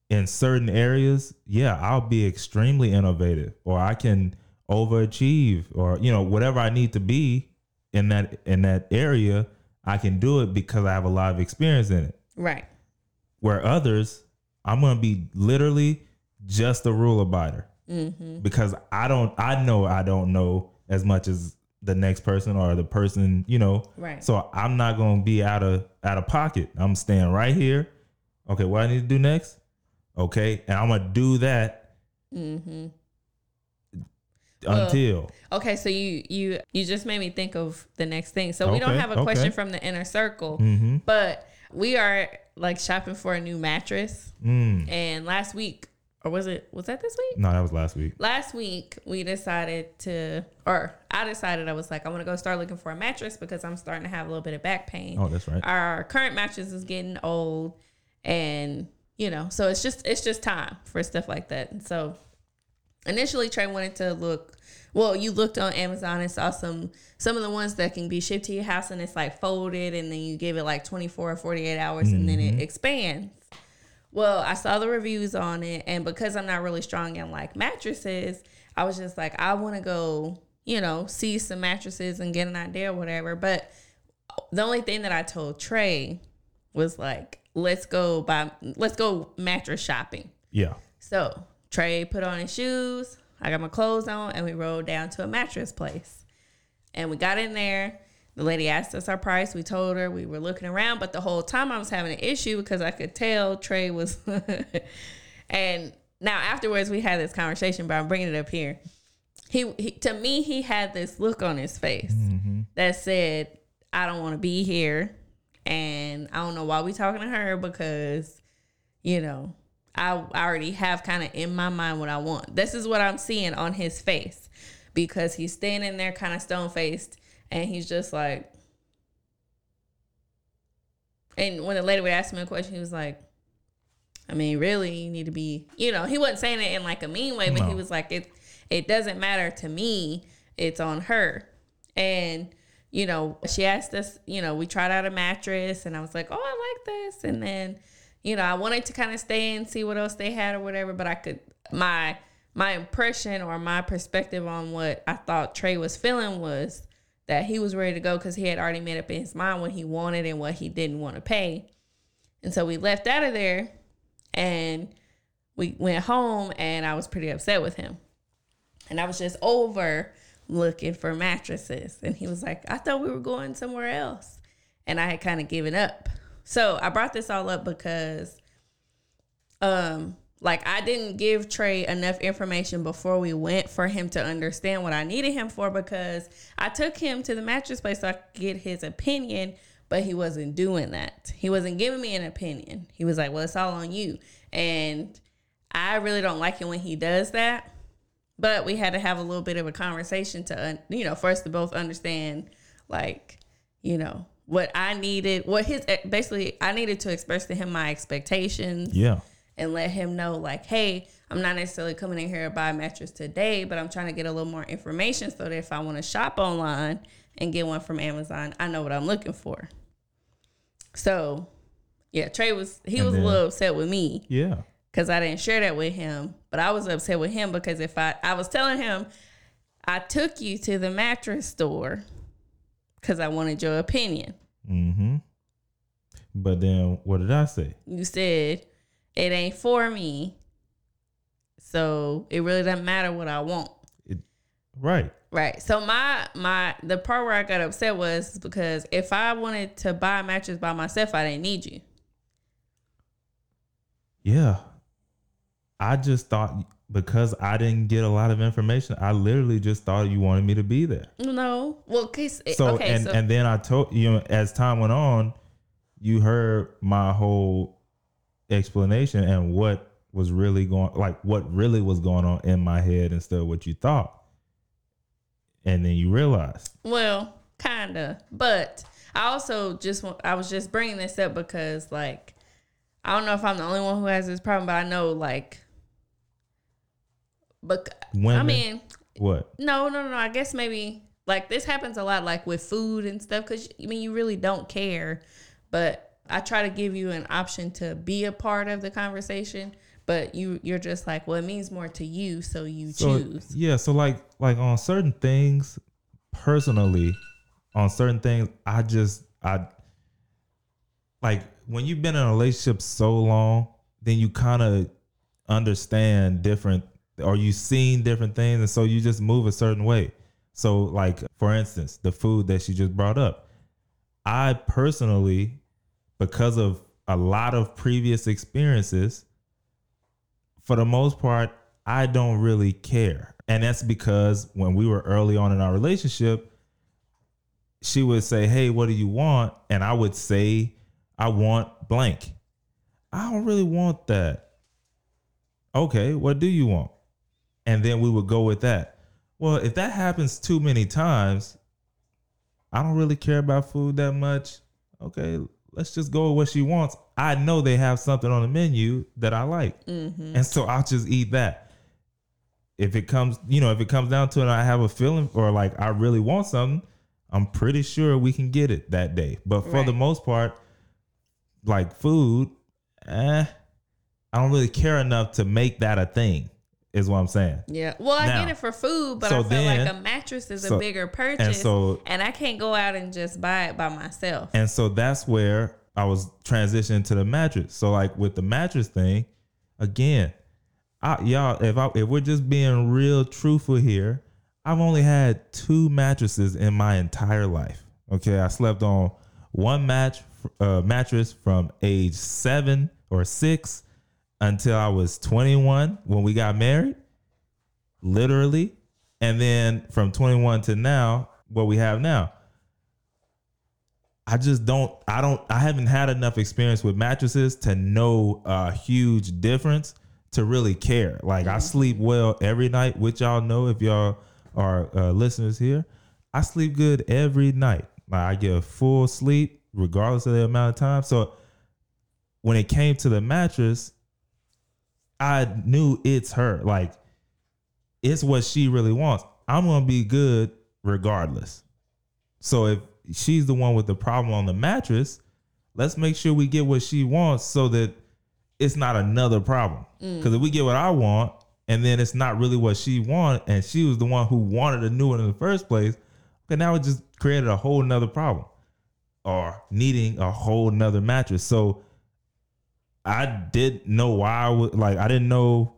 in certain areas, yeah, I'll be extremely innovative or I can overachieve or you know whatever I need to be in that in that area, I can do it because I have a lot of experience in it. Right. Where others, I'm to be literally just a rule abider Mm-hmm. because I don't I know I don't know as much as the next person or the person, you know. Right. So I'm not to be out of out of pocket. I'm staying right here. Okay, what I need to do next? Okay, and I'm to do that Mm-hmm. Well, until Okay, so you you you just made me think of the next thing. So we don't have a question from the inner circle, Mhm. but we are like shopping for a new mattress. Mm. And last week, or was it was that this week? No, that was last week. Last week we decided to, or I decided I was like, I want to go start looking for a mattress because I'm starting to have a little bit of back pain. Oh, that's right. Our current mattress is getting old, and you know, so it's just it's just time for stuff like that. And so initially Trey wanted to look well, you looked on Amazon and saw some some of the ones that can be shipped to your house and it's like folded and then you give it like 24 or 48 hours and then it mm-hmm. expands. Well, I saw the reviews on it and because I'm not really strong in like mattresses, I was just like I want to go, you know, see some mattresses and get an idea or whatever, but the only thing that I told Trey was like, let's go buy let's go mattress shopping. Yeah. So Trey put on his shoes. I got my clothes on, and we rode down to a mattress place. And we got in there. The lady asked us our price. We told her we were looking around, but the whole time I was having an issue because I could tell Trey was. (laughs) and now afterwards we had this conversation, but I'm bringing it up here. He, he to me he had this look on his face mm-hmm. that said, "I don't want to be here," and I don't know why we talking to her because you know, I, I already have kind of in my mind what I want. This is what I'm seeing on his face because he's standing there kind of stone faced and he's just like, and when the lady would ask him a question, he was like, I mean, really, you need to be, you know, he wasn't saying it in like a mean way, but he was like, it, it doesn't matter to me. It's on her. And, you know, she asked us, you know, we tried out a mattress and I was like, oh, I like this. And then, you know, I wanted to kind of stay and see what else they had or whatever, but I could, my, my impression or my perspective on what I thought Trey was feeling was that he was ready to go because he had already made up in his mind what he wanted and what he didn't want to pay. And so we left out of there and we went home and I was pretty upset with him. And I was just over looking for mattresses. And he was like, I thought we were going somewhere else. And I had kind of given up. So I brought this all up because um like I didn't give Trey enough information before we went for him to understand what I needed him for because I took him to the mattress place so I could get his opinion, but he wasn't doing that. He wasn't giving me an opinion. He was like, "Well, it's all on you." And I really don't like it when he does that. But we had to have a little bit of a conversation to, you know, for us to both understand, like, you know, what I needed, what his eh, basically, I needed to express to him my expectations Yeah. and let him know like hey i'm not necessarily coming in here to buy a mattress today but i'm trying to get a little more information so that if i want to shop online and get one from amazon i know what i'm looking for so yeah trey was he And was then- a little upset with me Yeah. because i didn't share that with him but i was upset with him because if i i was telling him i took you to the mattress store because i wanted your opinion Mm-hmm. But then what did I say? you said it ain't for me. So it really doesn't matter what I want. Right. Right. So my my the part where I got upset was because if I wanted to buy a mattress by myself, I didn't need you. Yeah. I just thought because I didn't get a lot of information, I literally just thought you wanted me to be there. No. Well, case eh, So okay. and so and then I told you know as time went on, you heard my whole explanation and what was really going like what really was going on in my head instead of what you thought. And then you realized. Well, kinda, but I also just want. I was just bringing this up because, like, I don't know if I'm the only one who has this problem, but I know, like, but I mean, What? No, no, no. I guess maybe like this happens a lot, like with food and stuff. Because I mean, you really don't care, but I try to give you an option to be a part of the conversation. But you, you're just like, well, it means more to you, so you So, choose. yeah, so like like on certain things, personally, on certain things, I just I like when you've been in a relationship so long, then you kind of understand different or you've seen different things, and so you just move a certain way. So, like for instance, the food that she just brought up, I personally, because of a lot of previous experiences, for the most part, I don't really care. And that's because when we were early on in our relationship, she would say, Hey, what do you want? And I would say, I want blank. I don't really want that. Okay, what do you want? And then we would go with that. Well, if that happens too many times, I don't really care about food that much. Okay, let's just go with what she wants. I know they have something on the menu that I like. Mm-hmm. And so I'll just eat that. If it comes, you know, if it comes down to it, I have a feeling or like I really want something, I'm pretty sure we can get it that day. But for the most part, like food, eh, I don't really care enough to make that a thing, is what I'm saying. Yeah. Well, I Now, get it for food, but so I feel then- like a mattress is so- a bigger purchase. And so and I can't go out and just buy it by myself. And so that's where I was transitioning to the mattress. So like with the mattress thing, again, I, y'all, if I if we're just being real truthful here, I've only had two mattresses in my entire life. Okay, I slept on one match uh, mattress from age seven or six until I was 21 when we got married, literally, and then from 21 to now, what we have now. I just don't I don't I haven't had enough experience with mattresses to know a huge difference to really care. Like I sleep well every night, which y'all know if y'all are uh, listeners here. I sleep good every night. Like I get a full sleep regardless of the amount of time. So when it came to the mattress, I knew it's her. Like it's what she really wants. I'm gonna be good regardless. So if she's the one with the problem on the mattress, let's make sure we get what she wants so that it's not another problem. Mm. Because if we get what I want and then it's not really what she wanted, and she was the one who wanted a new one in the first place, okay, now it just created a whole nother problem or needing a whole nother mattress. So I didn't know why I would like I didn't know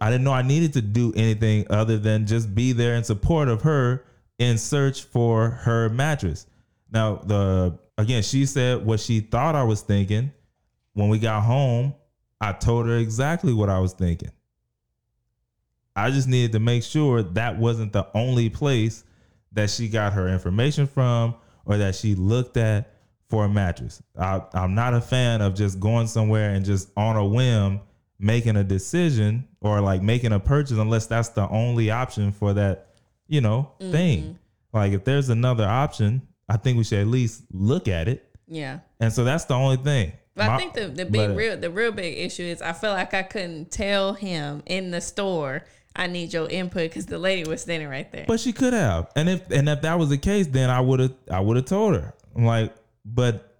I didn't know I needed to do anything other than just be there in support of her in search for her mattress. Now, the again, she said what she thought I was thinking. When we got home, I told her exactly what I was thinking. I just needed to make sure that wasn't the only place that she got her information from or that she looked at for a mattress. I, I'm not a fan of just going somewhere and just on a whim making a decision or like making a purchase unless that's the only option for that, you know, thing. Mm-hmm. Like if there's another option, I think we should at least look at it. Yeah. And so that's the only thing. But My- I think the, the big but- real the real big issue is I feel like I couldn't tell him in the store I need your input because the lady was standing right there. But she could have. And if and if that was the case, then I would have I would have told her. I'm like, but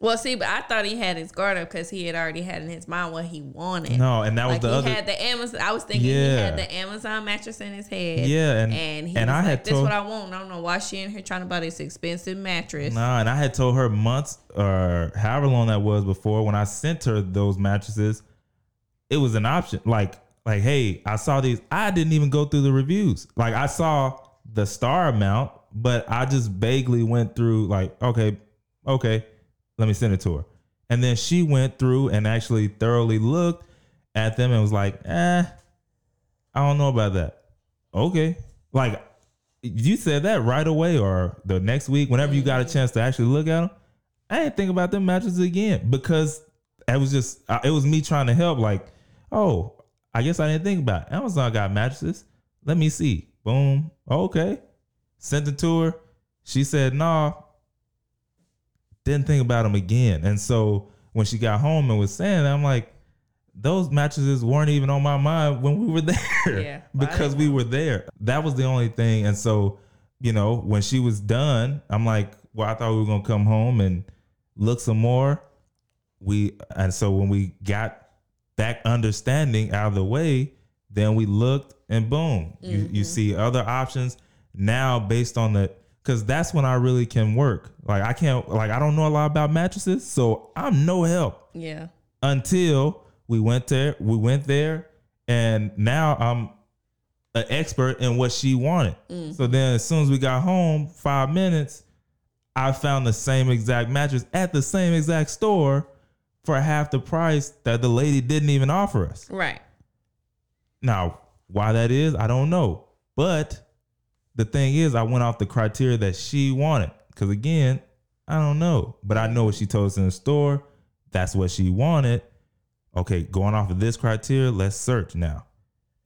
well, see, but I thought he had his guard up because he had already had in his mind what he wanted. no, and that was like the he other had the Amazon. I was thinking he Yeah. had the Amazon mattress in his head. Yeah, and- and he and I like, had "This told- what I want." I don't know why she in here trying to buy this expensive mattress. Nah, and I had told her months or however long that was before when I sent her those mattresses, it was an option. Like, like, hey, I saw these. I didn't even go through the reviews. Like, I saw the star amount, but I just vaguely went through. Like, okay, okay, let me send it to her. And then she went through and actually thoroughly looked at them and was like, eh, I don't know about that. Okay, like you said that right away or the next week, whenever you got a chance to actually look at them, I didn't think about them mattresses again because it was just it was me trying to help. Like, oh, I guess I didn't think about it. Amazon got mattresses. Let me see. Boom. Okay. Sent it to her. She said no. Didn't think about them again. And so when she got home and was saying that, I'm like, those mattresses weren't even on my mind when we were (laughs) there Yeah, (laughs) because we were there. That was the only thing. And so, you know, when she was done, I'm like, well, I thought we were gonna come home and look some more. We and so when we got that understanding out of the way, then we looked and boom, you you see other options now based on the because that's when I really can work. Like I can't like I don't know a lot about mattresses, so I'm no help Yeah. until we went there. We went there, and now I'm an expert in what she wanted. Mm. So then, as soon as we got home, five minutes, I found the same exact mattress at the same exact store for half the price that the lady didn't even offer us. Right. Now, why that is, I don't know. But the thing is, I went off the criteria that she wanted. Because again, I don't know. But I know what she told us in the store. That's what she wanted. Okay, going off of this criteria, let's search now.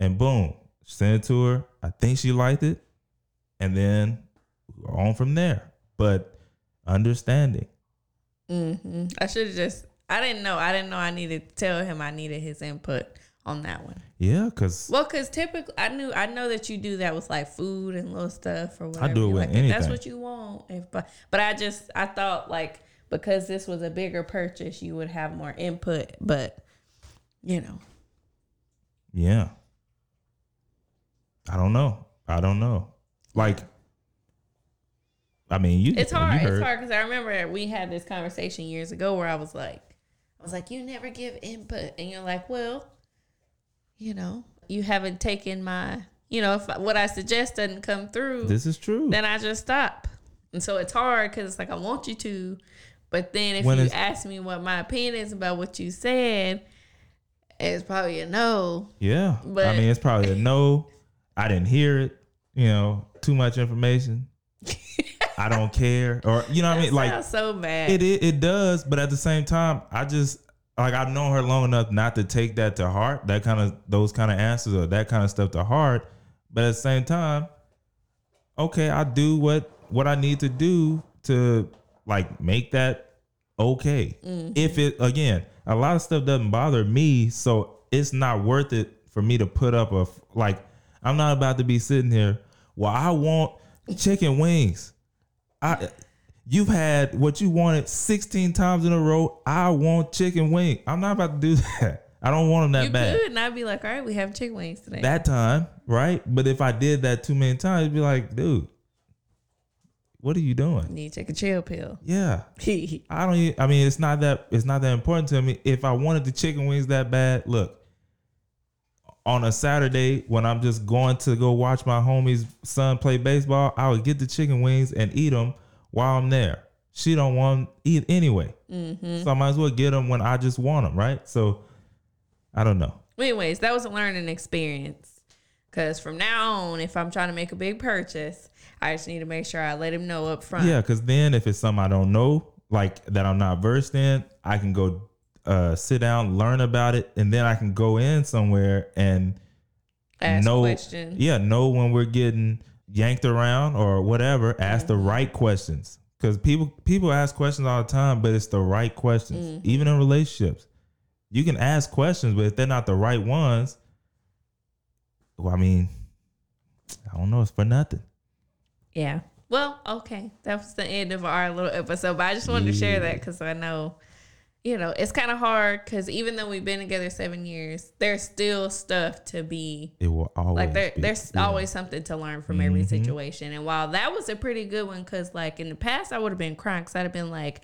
And boom, send it to her. I think she liked it. And then on from there. But understanding. hmm I should have just. I didn't know. I didn't know I needed to tell him I needed his input on that one. Yeah, because Well, because typically I knew I know that you do that with like food and little stuff or whatever. I do it with like. If that's what you want. If but but I just I thought like because this was a bigger purchase, you would have more input. But you know, Yeah. I don't know. I don't know. Like, I mean, you. it's you hard. It's hard because I remember we had this conversation years ago where I was like, I was like, you never give input, and you're like, well, you know, you haven't taken my, you know, if what I suggest doesn't come through. This is true. then I just stop. And so it's hard because it's like I want you to, but then if When you ask me what my opinion is about what you said, it's probably a no. yeah. But I mean, it's probably a no. I didn't hear it. You know, too much information. I don't care, or you know what I mean. Like so bad. it, it, it does, but at the same time, I just like I've known her long enough not to take that to heart. That kind of those kind of answers or that kind of stuff to heart. But at the same time, okay, I do what what I need to do to like make that okay. Mm-hmm. If it again, a lot of stuff doesn't bother me, so it's not worth it for me to put up a like. I'm not about to be sitting here. Well, I want chicken wings. I you've had what you wanted 16 times in a row. I want chicken wing. I'm not about to do (laughs) that. I don't want them that you bad. could, and I'd be like, all right, we have chicken wings today. That time, right? But if I did that too many times, it'd be like, dude, what are you doing? need to take a chill pill. Yeah. (laughs) I don't. I mean, it's not that. It's not that important to me. If I wanted the chicken wings that bad, look. On a Saturday when I'm just going to go watch my homie's son play baseball, I would get the chicken wings and eat them while I'm there. She don't want to eat anyway, so I might as well get them when I just want them, right? So, I don't know. Anyways, that was a learning experience. Because from now on, if I'm trying to make a big purchase, I just need to make sure I let him know up front. Yeah, because then if it's something I don't know, like that I'm not versed in, I can go uh, sit down, learn about it, and then I can go in somewhere and Ask know, questions. yeah, know when we're getting yanked around or whatever. Ask the right questions because people people ask questions all the time, but it's the right questions. Mm. Even in relationships, you can ask questions, but if they're not the right ones, well, I mean, I don't know. It's for nothing. Yeah. Well, okay. That was the end of our little episode. But I just wanted to share that because I know, you know, it's kind of hard because even though we've been together seven years, there's still stuff to be It will always like there, be. there's Yeah. always something to learn from every mm-hmm. situation. And while that was a pretty good one, because like in the past I would have been crying because I'd have been like,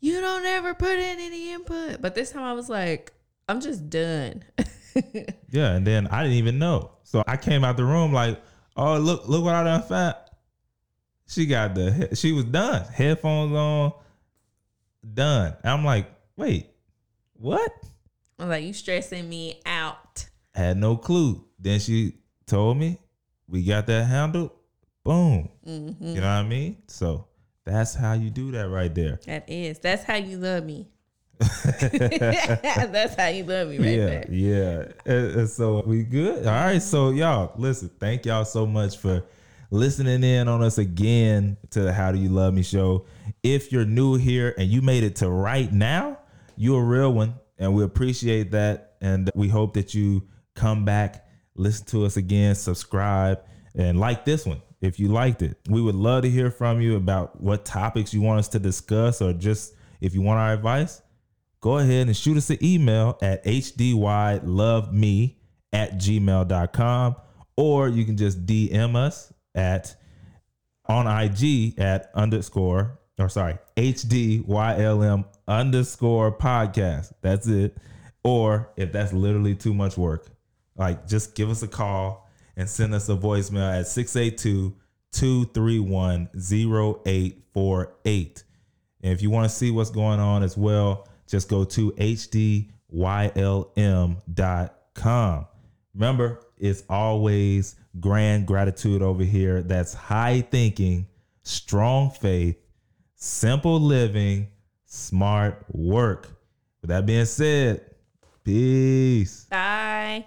"You don't ever put in any input," but this time I was like, "I'm just done." (laughs) Yeah, and then I didn't even know. So I came out the room like, oh look, look what I done found. She got the she was done. Headphones on, done. I'm like, wait, what? I'm like, "You stressing me out." Had no clue. Then she told me we got that handled. Boom. Mm-hmm. You know what I mean? So that's how you do that right there. That is. That's how you love me. (laughs) (laughs) That's how you love me right yeah, there. yeah. And- and so we good. All right. So y'all, listen. Thank y'all so much for listening in on us again to the How Do You Love Me show. If you're new here and you made it to right now, you're a real one. and we appreciate that. And we hope that you come back, listen to us again, subscribe, and like this one if you liked it. We would love to hear from you about what topics you want us to discuss, or just if you want our advice, go ahead and shoot us an email at hdylove at gmail.com, or you can just DM us at on IG at underscore or sorry, HDYLM underscore podcast. That's it. Or if that's literally too much work, like just give us a call and send us a voicemail at 682 231 0848. And if you want to see what's going on as well, just go to hdylm.com. Remember, it's always grand gratitude over here. That's high thinking, strong faith, simple living, smart work. With that being said, peace. Bye.